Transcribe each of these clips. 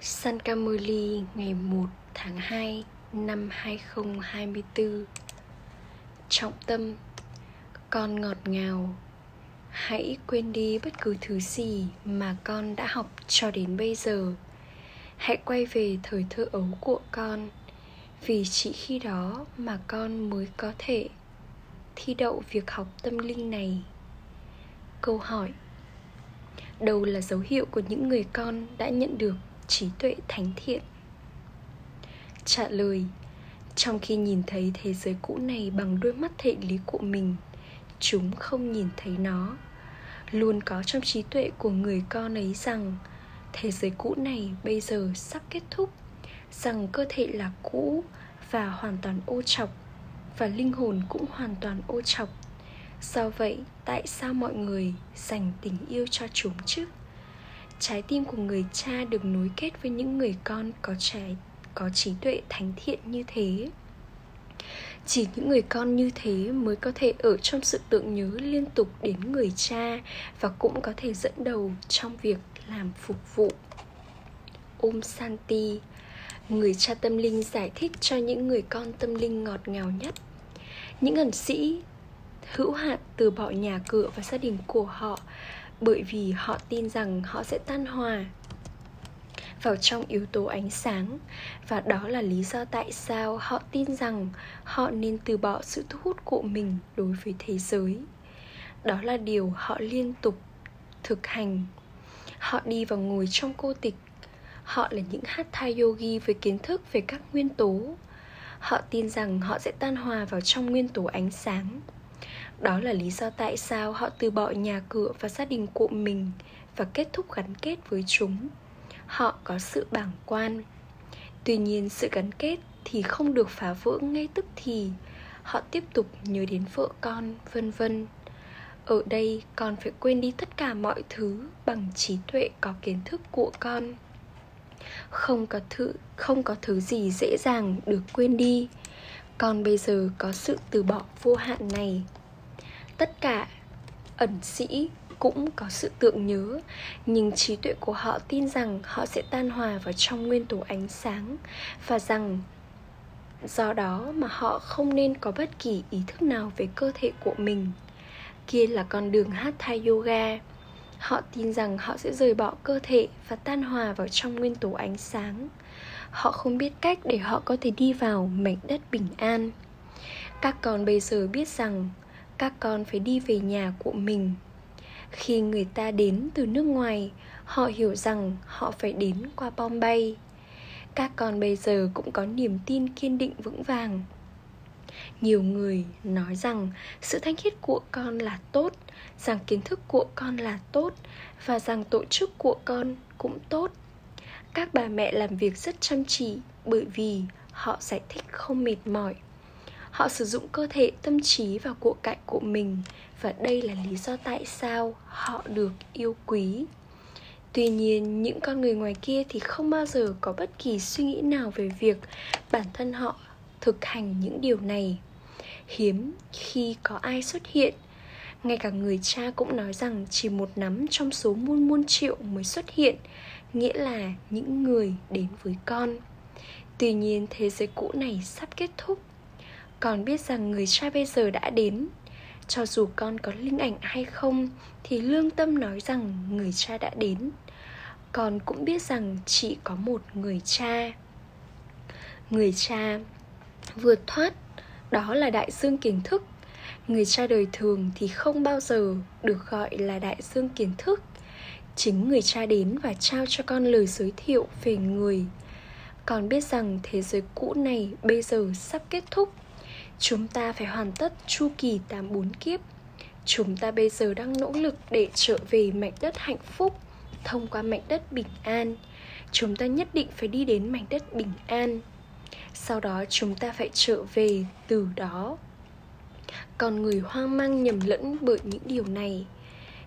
San Camoli ngày 1 tháng 2 năm 2024 Trọng tâm, Con ngọt ngào. Hãy quên đi bất cứ thứ gì mà con đã học cho đến bây giờ. Hãy quay về thời thơ ấu của con, Vì chỉ khi đó mà con mới có thể thi đậu việc học tâm linh này. Câu hỏi, Đâu là dấu hiệu của những người con đã nhận được trí tuệ thánh thiện. Trả lời, trong khi nhìn thấy thế giới cũ này bằng đôi mắt thể lý của mình, chúng không nhìn thấy nó. Luôn có trong trí tuệ của người con ấy rằng, thế giới cũ này bây giờ sắp kết thúc, rằng cơ thể là cũ và hoàn toàn ô trọc, và linh hồn cũng hoàn toàn ô trọc. Do vậy, tại sao mọi người dành tình yêu cho chúng chứ? Trái tim của người cha được nối kết với những người con có trái, có trí tuệ thánh thiện như thế. Chỉ những người con như thế mới có thể ở trong sự tưởng nhớ liên tục đến người cha và cũng có thể dẫn đầu trong việc làm phục vụ. Ôm Santi Người cha tâm linh giải thích cho những người con tâm linh ngọt ngào nhất. Những ẩn sĩ hữu hạn từ bỏ nhà cửa và gia đình của họ bởi vì họ tin rằng họ sẽ tan hòa vào trong yếu tố ánh sáng. Và đó là lý do tại sao họ tin rằng họ nên từ bỏ sự thu hút của mình đối với thế giới. Đó là điều họ liên tục thực hành. Họ đi và ngồi trong cô tịch. Họ là những hatha yogi với kiến thức về các nguyên tố. Họ tin rằng họ sẽ tan hòa vào trong nguyên tố ánh sáng đó là lý do tại sao họ từ bỏ nhà cửa và gia đình của mình và kết thúc gắn kết với chúng. Họ có sự bảng quan. Tuy nhiên, sự gắn kết thì không được phá vỡ ngay tức thì. Họ tiếp tục nhớ đến vợ con, vân vân. Ở đây, con phải quên đi tất cả mọi thứ bằng trí tuệ có kiến thức của con. Không có thứ, không có thứ gì dễ dàng được quên đi. Con bây giờ có sự từ bỏ vô hạn này tất cả ẩn sĩ cũng có sự tượng nhớ, nhưng trí tuệ của họ tin rằng họ sẽ tan hòa vào trong nguyên tố ánh sáng và rằng do đó mà họ không nên có bất kỳ ý thức nào về cơ thể của mình. Kia là con đường hatha yoga. Họ tin rằng họ sẽ rời bỏ cơ thể và tan hòa vào trong nguyên tố ánh sáng. Họ không biết cách để họ có thể đi vào mảnh đất bình an. Các con bây giờ biết rằng các con phải đi về nhà của mình. Khi người ta đến từ nước ngoài, họ hiểu rằng họ phải đến qua bombay các con bây giờ cũng có niềm tin kiên định vững vàng. Nhiều người nói rằng sự thanh khiết của con là tốt, rằng kiến thức của con là tốt và rằng tổ chức của con cũng tốt. Các bà mẹ làm việc rất chăm chỉ bởi vì họ giải thích không mệt mỏi họ sử dụng cơ thể, tâm trí và của cạnh của mình. Và đây là lý do tại sao họ được yêu quý. Tuy nhiên, những con người ngoài kia thì không bao giờ có bất kỳ suy nghĩ nào về việc bản thân họ thực hành những điều này. Hiếm khi có ai xuất hiện. Ngay cả người cha cũng nói rằng chỉ một nắm trong số muôn muôn triệu mới xuất hiện, nghĩa là những người đến với con. Tuy nhiên, thế giới cũ này sắp kết thúc con biết rằng người cha bây giờ đã đến. Cho dù con có linh ảnh hay không, thì lương tâm nói rằng người cha đã đến. Con cũng biết rằng chỉ có một người cha. Người cha vượt thoát, đó là đại dương kiến thức. Người cha đời thường thì không bao giờ được gọi là đại dương kiến thức. Chính người cha đến và trao cho con lời giới thiệu về người. Con biết rằng thế giới cũ này bây giờ sắp kết thúc. Chúng ta phải hoàn tất chu kỳ 84 kiếp. Chúng ta bây giờ đang nỗ lực để trở về mảnh đất hạnh phúc, Thông qua mảnh đất bình an. Chúng ta nhất định phải đi đến mảnh đất bình an. Sau đó chúng ta phải trở về từ đó. Còn người hoang mang nhầm lẫn bởi những điều này.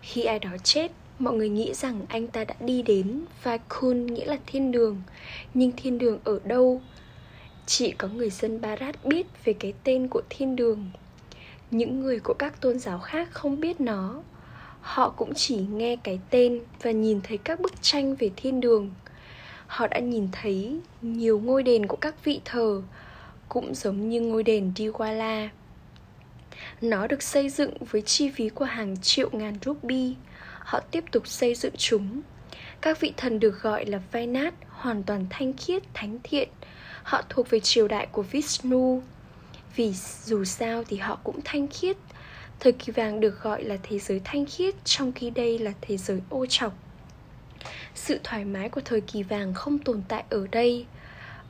Khi ai đó chết, mọi người nghĩ rằng anh ta đã đi đến Vaikun nghĩa là thiên đường. Nhưng thiên đường ở đâu? Chỉ có người dân Barat biết về cái tên của thiên đường Những người của các tôn giáo khác không biết nó Họ cũng chỉ nghe cái tên và nhìn thấy các bức tranh về thiên đường họ đã nhìn thấy nhiều ngôi đền của các vị thờ cũng giống như ngôi đền Diwala. Nó được xây dựng với chi phí của hàng triệu ngàn rupee. Họ tiếp tục xây dựng chúng. Các vị thần được gọi là Vainat, hoàn toàn thanh khiết, thánh thiện. Họ thuộc về triều đại của Vishnu. Vì dù sao thì họ cũng thanh khiết. Thời kỳ vàng được gọi là thế giới thanh khiết, trong khi đây là thế giới ô trọc. Sự thoải mái của thời kỳ vàng không tồn tại ở đây.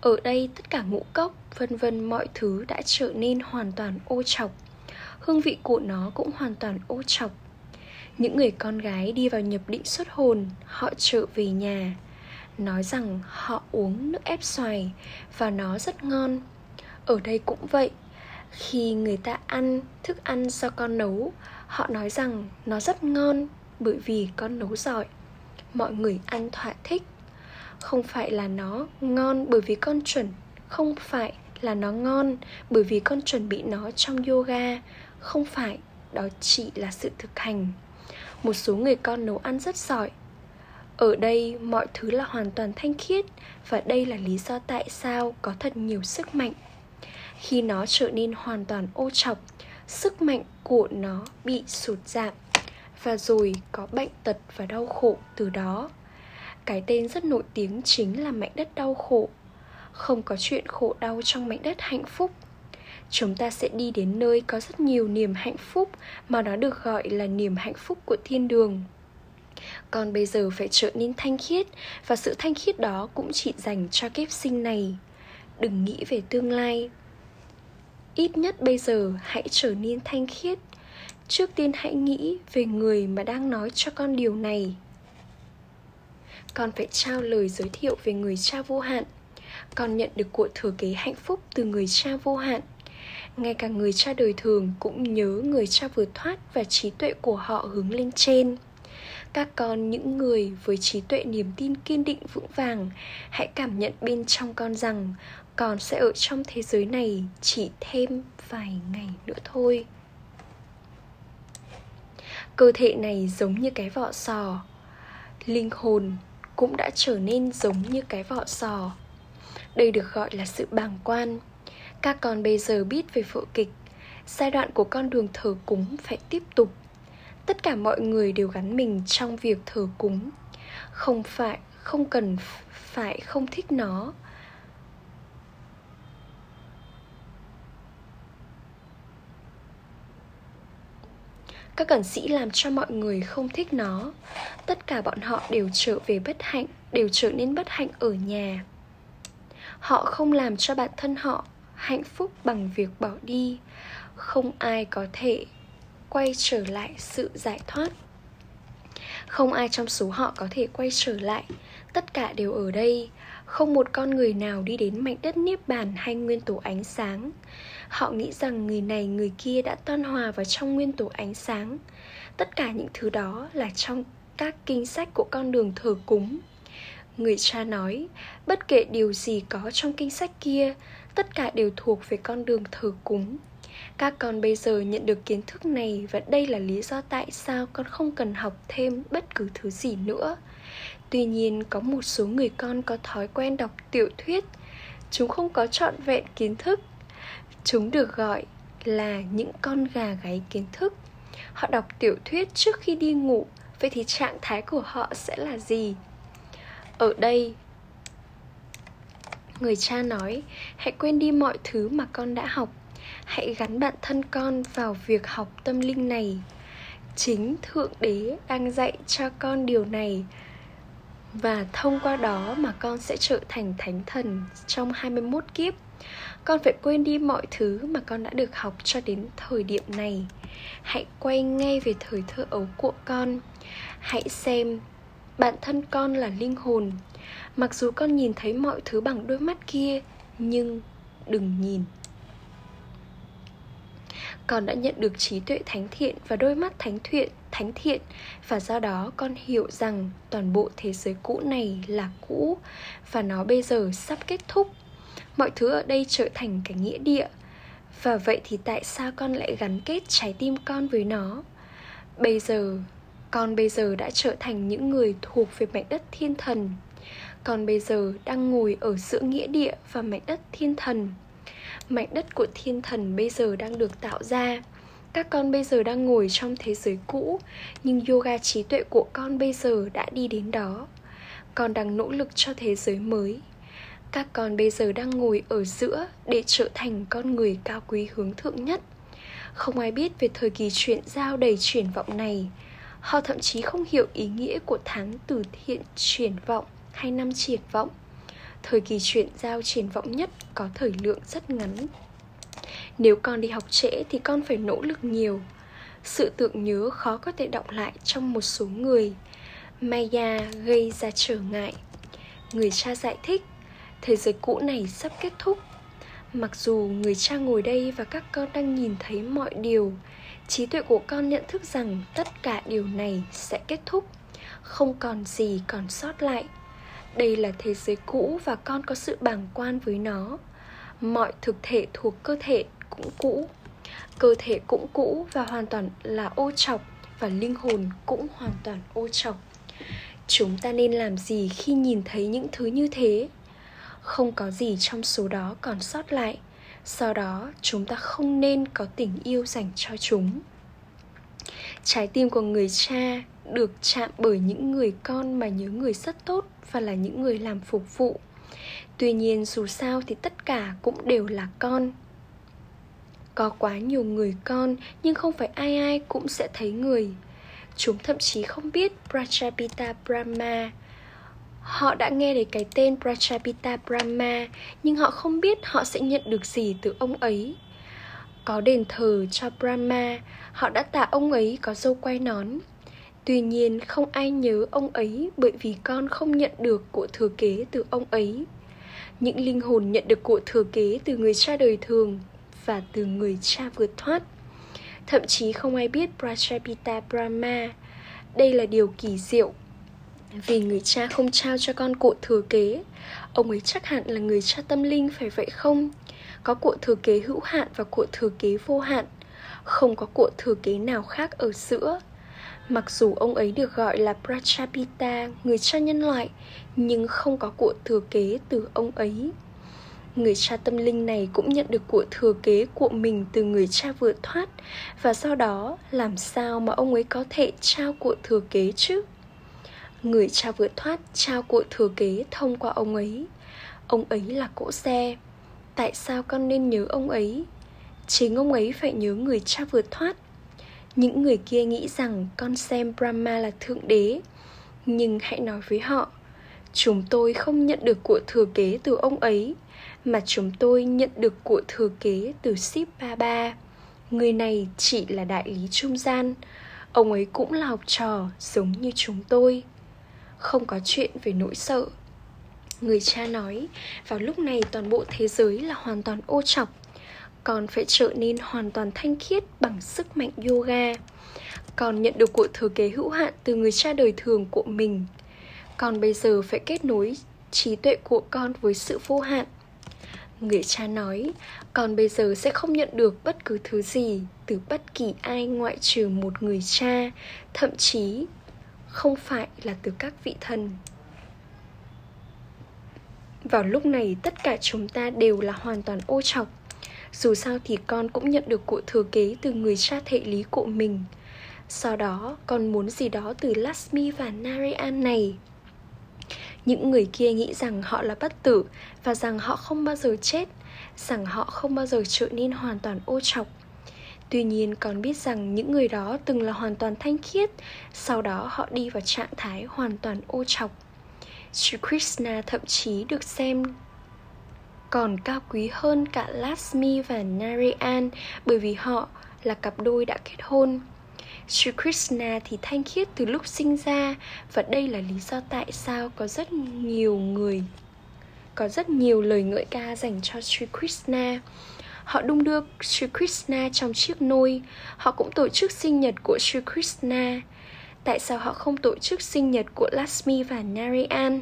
Ở đây tất cả ngũ cốc, vân vân mọi thứ đã trở nên hoàn toàn ô trọc hương vị của nó cũng hoàn toàn ô trọc những người con gái đi vào nhập định xuất hồn họ trở về nhà nói rằng họ uống nước ép xoài và nó rất ngon. Ở đây cũng vậy, khi người ta ăn, thức ăn do con nấu, họ nói rằng nó rất ngon bởi vì con nấu giỏi. Mọi người ăn thỏa thích. Không phải là nó ngon bởi vì con chuẩn, không phải là nó ngon bởi vì con chuẩn bị nó trong yoga. Không phải, đó chỉ là sự thực hành. Một số người con nấu ăn rất giỏi ở đây mọi thứ là hoàn toàn thanh khiết và đây là lý do tại sao có thật nhiều sức mạnh. Khi nó trở nên hoàn toàn ô trọc, sức mạnh của nó bị sụt giảm và rồi có bệnh tật và đau khổ từ đó. Cái tên rất nổi tiếng chính là mảnh đất đau khổ. Không có chuyện khổ đau trong mảnh đất hạnh phúc. Chúng ta sẽ đi đến nơi có rất nhiều niềm hạnh phúc mà nó được gọi là niềm hạnh phúc của thiên đường còn bây giờ phải trở nên thanh khiết, và sự thanh khiết đó cũng chỉ dành cho kiếp sinh này. Đừng nghĩ về tương lai. Ít nhất bây giờ hãy trở nên thanh khiết. Trước tiên hãy nghĩ về người mà đang nói cho con điều này. Con phải trao lời giới thiệu về người cha vô hạn. Con nhận được của thừa kế hạnh phúc từ người cha vô hạn. Ngay cả người cha đời thường cũng nhớ người cha vừa thoát và trí tuệ của họ hướng lên trên các con những người với trí tuệ niềm tin kiên định vững vàng. Hãy cảm nhận bên trong con rằng con sẽ ở trong thế giới này chỉ thêm vài ngày nữa thôi. Cơ thể này giống như cái vỏ sò. Linh hồn cũng đã trở nên giống như cái vỏ sò. Đây được gọi là sự bàng quan. Các con bây giờ biết về vở kịch. Giai đoạn của con đường thờ cúng phải tiếp tục. Tất cả mọi người đều gắn mình trong việc thờ cúng. Không phải, không cần phải không thích nó. Các cẩn sĩ làm cho mọi người không thích nó. Tất cả bọn họ đều trở về bất hạnh Đều trở nên bất hạnh ở nhà. Họ không làm cho bản thân họ hạnh phúc bằng việc bỏ đi. Không ai có thể quay trở lại sự giải thoát. Không ai trong số họ có thể quay trở lại. Tất cả đều ở đây. Không một con người nào đi đến mảnh đất niết bàn hay nguyên tổ ánh sáng. Họ nghĩ rằng người này, người kia đã tan hòa vào trong nguyên tổ ánh sáng. Tất cả những thứ đó là trong các kinh sách của con đường thờ cúng. Người cha nói, bất kể điều gì có trong kinh sách kia, tất cả đều thuộc về con đường thờ cúng các con bây giờ nhận được kiến thức này và đây là lý do tại sao con không cần học thêm bất cứ thứ gì nữa. Tuy nhiên, có một số người con có thói quen đọc tiểu thuyết. Chúng không có trọn vẹn kiến thức. Chúng được gọi là những con gà gáy kiến thức. Họ đọc tiểu thuyết trước khi đi ngủ. Vậy thì trạng thái của họ sẽ là gì? Ở đây, người cha nói, hãy quên đi mọi thứ mà con đã học hãy gắn bản thân con vào việc học tâm linh này chính thượng đế đang dạy cho con điều này và thông qua đó mà con sẽ trở thành thánh thần trong 21 kiếp. Con phải quên đi mọi thứ mà con đã được học cho đến thời điểm này. Hãy quay ngay về thời thơ ấu của con. Hãy xem bản thân con là linh hồn mặc dù con nhìn thấy mọi thứ bằng đôi mắt kia, nhưng đừng nhìn con đã nhận được trí tuệ thánh thiện và đôi mắt thánh thiện thánh thiện. Và do đó con hiểu rằng toàn bộ thế giới cũ này là cũ và nó bây giờ sắp kết thúc. Mọi thứ ở đây trở thành cái nghĩa địa. Và vậy thì tại sao con lại gắn kết trái tim con với nó? Bây giờ, con bây giờ đã trở thành những người thuộc về mảnh đất thiên thần. Con bây giờ đang ngồi ở giữa nghĩa địa và mảnh đất thiên thần mảnh đất của thiên thần bây giờ đang được tạo ra. Các con bây giờ đang ngồi trong thế giới cũ, nhưng yoga trí tuệ của con bây giờ đã đi đến đó. Con đang nỗ lực cho thế giới mới. Các con bây giờ đang ngồi ở giữa để trở thành con người cao quý hướng thượng nhất. Không ai biết về thời kỳ chuyển giao đầy triển vọng này. Họ thậm chí không hiểu ý nghĩa của tháng từ thiện triển vọng hay năm triển vọng thời kỳ chuyển giao triển vọng nhất có thời lượng rất ngắn. Nếu con đi học trễ thì con phải nỗ lực nhiều. Sự tượng nhớ khó có thể động lại trong một số người. Maya gây ra trở ngại. Người cha giải thích, thế giới cũ này sắp kết thúc. Mặc dù người cha ngồi đây và các con đang nhìn thấy mọi điều, trí tuệ của con nhận thức rằng tất cả điều này sẽ kết thúc, không còn gì còn sót lại đây là thế giới cũ và con có sự bàng quan với nó. Mọi thực thể thuộc cơ thể cũng cũ. Cơ thể cũng cũ và hoàn toàn là ô trọc, và linh hồn cũng hoàn toàn ô trọc. Chúng ta nên làm gì khi nhìn thấy những thứ như thế? Không có gì trong số đó còn sót lại. Sau đó, chúng ta không nên có tình yêu dành cho chúng trái tim của người cha được chạm bởi những người con mà nhớ người rất tốt và là những người làm phục vụ. Tuy nhiên, dù sao thì tất cả cũng đều là con. Có quá nhiều người con, nhưng không phải ai ai cũng sẽ thấy người. Chúng thậm chí không biết prajapita brahma. Họ đã nghe đến cái tên prajapita brahma, nhưng họ không biết họ sẽ nhận được gì từ ông ấy có đền thờ cho brahma, họ đã tả ông ấy có dâu quay nón. Tuy nhiên, không ai nhớ ông ấy bởi vì con không nhận được của thừa kế từ ông ấy. Những linh hồn nhận được của thừa kế từ người cha đời thường và từ người cha vượt thoát. Thậm chí không ai biết prajapita brahma. Đây là điều kỳ diệu. Vì người cha không trao cho con cụ thừa kế, ông ấy chắc hẳn là người cha tâm linh, phải vậy không? Có của thừa kế hữu hạn và của thừa kế vô hạn, không có của thừa kế nào khác ở giữa. Mặc dù ông ấy được gọi là prachapita người cha nhân loại, nhưng không có của thừa kế từ ông ấy. Người cha tâm linh này cũng nhận được của thừa kế của mình từ người cha vừa thoát, và sau đó làm sao mà ông ấy có thể trao của thừa kế chứ? Người cha vừa thoát trao của thừa kế thông qua ông ấy. Ông ấy là cỗ xe tại sao con nên nhớ ông ấy? Chính ông ấy phải nhớ người cha vừa thoát. Những người kia nghĩ rằng con xem brahma là thượng đế, nhưng hãy nói với họ, chúng tôi không nhận được của thừa kế từ ông ấy, mà chúng tôi nhận được của thừa kế từ ship baba người này chỉ là đại lý trung gian. Ông ấy cũng là học trò giống như chúng tôi. Không có chuyện về nỗi sợ người cha nói, vào lúc này toàn bộ thế giới là hoàn toàn ô trọc con phải trở nên hoàn toàn thanh khiết bằng sức mạnh yoga. Còn nhận được của thừa kế hữu hạn từ người cha đời thường của mình. Còn bây giờ phải kết nối trí tuệ của con với sự vô hạn. Người cha nói còn bây giờ sẽ không nhận được bất cứ thứ gì từ bất kỳ ai ngoại trừ một người cha, thậm chí không phải là từ các vị thần vào lúc này, tất cả chúng ta đều là hoàn toàn ô trọc. Dù sao thì con cũng nhận được cụ thừa kế từ người cha thệ lý của mình. Sau đó, con muốn gì đó từ Lasmi và Narayan này. Những người kia nghĩ rằng họ là bất tử và rằng họ không bao giờ chết, rằng họ không bao giờ trở nên hoàn toàn ô trọc. Tuy nhiên còn biết rằng những người đó từng là hoàn toàn thanh khiết, sau đó họ đi vào trạng thái hoàn toàn ô trọc. Sri Krishna thậm chí được xem còn cao quý hơn cả Lakshmi và Narayan bởi vì họ là cặp đôi đã kết hôn. Sri Krishna thì thanh khiết từ lúc sinh ra và đây là lý do tại sao có rất nhiều người có rất nhiều lời ngợi ca dành cho Sri Krishna. Họ đung đưa Sri Krishna trong chiếc nôi, họ cũng tổ chức sinh nhật của Sri Krishna. Tại sao họ không tổ chức sinh nhật của Lasmi và Narayan?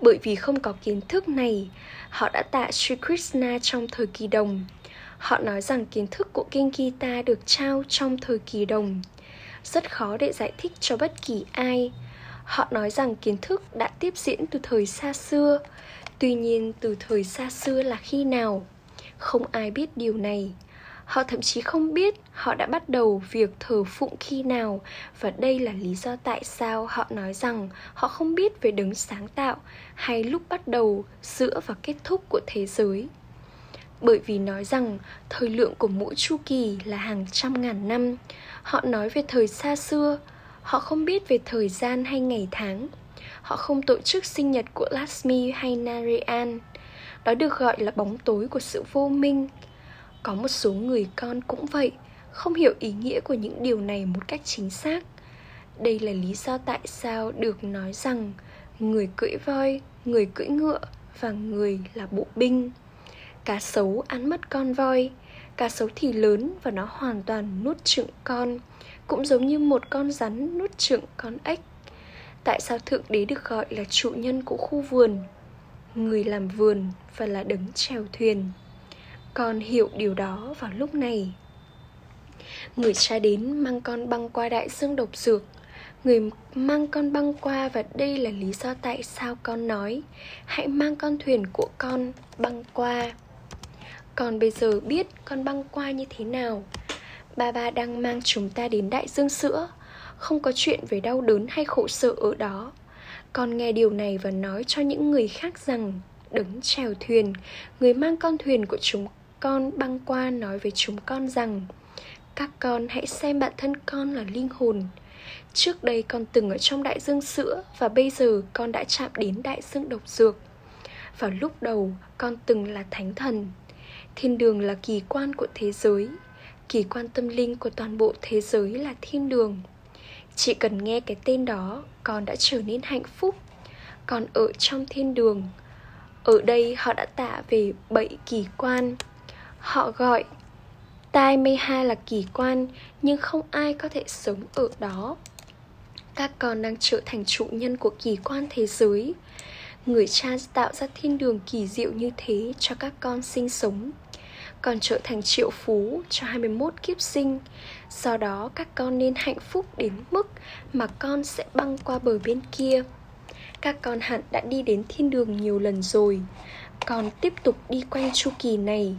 Bởi vì không có kiến thức này, họ đã tạ Sri Krishna trong thời kỳ đồng. Họ nói rằng kiến thức của Kinh Gita được trao trong thời kỳ đồng. Rất khó để giải thích cho bất kỳ ai. Họ nói rằng kiến thức đã tiếp diễn từ thời xa xưa Tuy nhiên từ thời xa xưa là khi nào? Không ai biết điều này Họ thậm chí không biết họ đã bắt đầu việc thờ phụng khi nào Và đây là lý do tại sao họ nói rằng họ không biết về đấng sáng tạo Hay lúc bắt đầu, giữa và kết thúc của thế giới. Bởi vì nói rằng thời lượng của mỗi chu kỳ là hàng trăm ngàn năm họ nói về thời xa xưa họ không biết về thời gian hay ngày tháng họ không tổ chức sinh nhật của Lasmi hay Narayan. Đó được gọi là bóng tối của sự vô minh có một số người con cũng vậy, không hiểu ý nghĩa của những điều này một cách chính xác. Đây là lý do tại sao được nói rằng người cưỡi voi, người cưỡi ngựa và người là bộ binh. Cá sấu ăn mất con voi, Cá sấu thì lớn và nó hoàn toàn nuốt chửng con, Cũng giống như một con rắn nuốt chửng con ếch. Tại sao Thượng Đế được gọi là chủ nhân của khu vườn? Người làm vườn và là đấng chèo thuyền. Con hiểu điều đó vào lúc này. Người cha đến mang con băng qua đại dương độc dược. Người mang con băng qua và đây là lý do tại sao con nói, Hãy mang con thuyền của con băng qua. Còn bây giờ biết con băng qua như thế nào. Ba ba đang mang chúng ta đến đại dương sữa. Không có chuyện về đau đớn hay khổ sở ở đó. Con nghe điều này và nói cho những người khác rằng Đứng chèo thuyền, Người mang con thuyền của chúng con băng qua nói với chúng con rằng, Các con hãy xem bản thân con là linh hồn. Trước đây con từng ở trong đại dương sữa Và bây giờ con đã chạm đến đại dương độc dược. Vào lúc đầu, con từng là thánh thần. Thiên đường là kỳ quan của thế giới. Kỳ quan tâm linh của toàn bộ thế giới là thiên đường. Chỉ cần nghe cái tên đó, Con đã trở nên hạnh phúc. Con ở trong thiên đường, Ở đây họ đã tả về bảy kỳ quan. Họ gọi Tai Meha là kỳ quan Nhưng không ai có thể sống ở đó Các con đang trở thành chủ nhân của kỳ quan thế giới Người cha tạo ra thiên đường kỳ diệu như thế cho các con sinh sống còn trở thành triệu phú cho 21 kiếp sinh. Sau đó các con nên hạnh phúc đến mức mà con sẽ băng qua bờ bên kia. Các con hẳn đã đi đến thiên đường nhiều lần rồi, còn tiếp tục đi quanh chu kỳ này.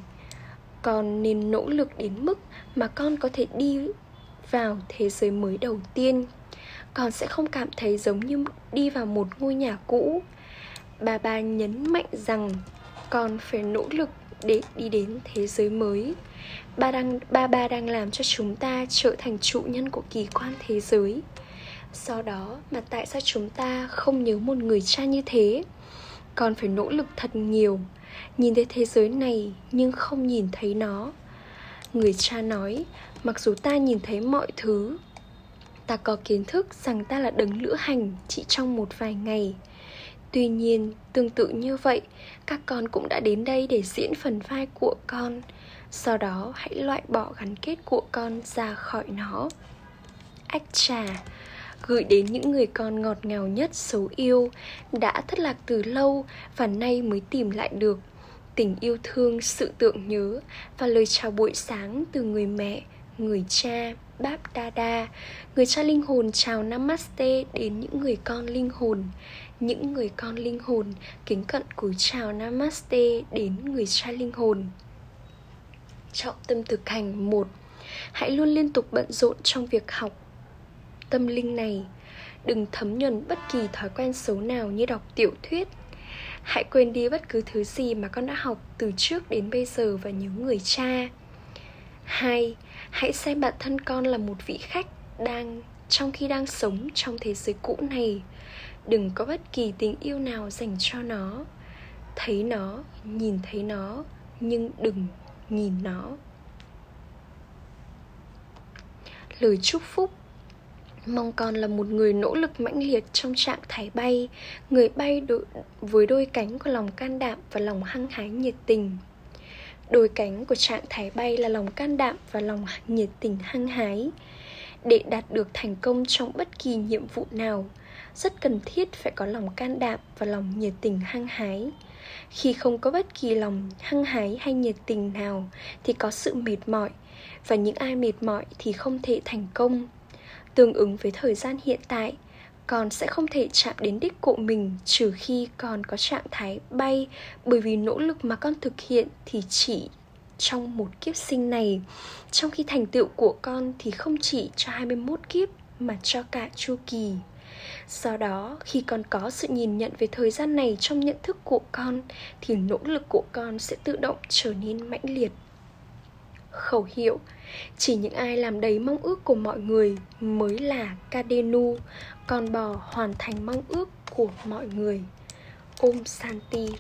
Con nên nỗ lực đến mức mà con có thể đi vào thế giới mới đầu tiên. Con sẽ không cảm thấy giống như đi vào một ngôi nhà cũ. Bà bà nhấn mạnh rằng con phải nỗ lực để đi đến thế giới mới ba đang ba ba đang làm cho chúng ta trở thành chủ nhân của kỳ quan thế giới sau đó mà tại sao chúng ta không nhớ một người cha như thế còn phải nỗ lực thật nhiều nhìn thấy thế giới này nhưng không nhìn thấy nó người cha nói mặc dù ta nhìn thấy mọi thứ ta có kiến thức rằng ta là đấng lữ hành chỉ trong một vài ngày Tuy nhiên, tương tự như vậy, các con cũng đã đến đây để diễn phần vai của con. Sau đó hãy loại bỏ gắn kết của con ra khỏi nó. Ách trà gửi đến những người con ngọt ngào nhất xấu yêu, đã thất lạc từ lâu và nay mới tìm lại được. Tình yêu thương, sự tượng nhớ và lời chào buổi sáng từ người mẹ, người cha Báp Đa Người cha linh hồn chào Namaste đến những người con linh hồn. Những người con linh hồn kính cận cúi chào namaste đến người cha linh hồn. Trọng tâm thực hành một, hãy luôn liên tục bận rộn trong việc học tâm linh này. Đừng thấm nhuần bất kỳ thói quen xấu nào như đọc tiểu thuyết. Hãy quên đi bất cứ thứ gì mà con đã học từ trước đến bây giờ và nhớ người cha. Hai, hãy xem bản thân con là một vị khách đang, trong khi đang sống trong thế giới cũ này. Đừng có bất kỳ tình yêu nào dành cho nó. Thấy nó, nhìn thấy nó, nhưng đừng nhìn nó. Lời chúc phúc mong con là một người nỗ lực mãnh liệt trong trạng thái bay người bay đội, với đôi cánh của lòng can đảm và lòng hăng hái nhiệt tình. Đôi cánh của trạng thái bay là lòng can đảm và lòng nhiệt tình hăng hái. Để đạt được thành công trong bất kỳ nhiệm vụ nào rất cần thiết phải có lòng can đảm và lòng nhiệt tình hăng hái. Khi không có bất kỳ lòng hăng hái hay nhiệt tình nào thì có sự mệt mỏi và những ai mệt mỏi thì không thể thành công tương ứng với thời gian hiện tại. Con sẽ không thể chạm đến đích của mình trừ khi con có trạng thái bay bởi vì nỗ lực mà con thực hiện thì chỉ trong một kiếp sinh này. Trong khi thành tựu của con thì không chỉ cho 21 kiếp mà cho cả chu kỳ. Do đó, khi con có sự nhìn nhận về thời gian này trong nhận thức của con thì nỗ lực của con sẽ tự động trở nên mãnh liệt. Khẩu hiệu chỉ những ai làm đầy mong ước của mọi người mới là Kadenu, con bò hoàn thành mong ước của mọi người. Om Santi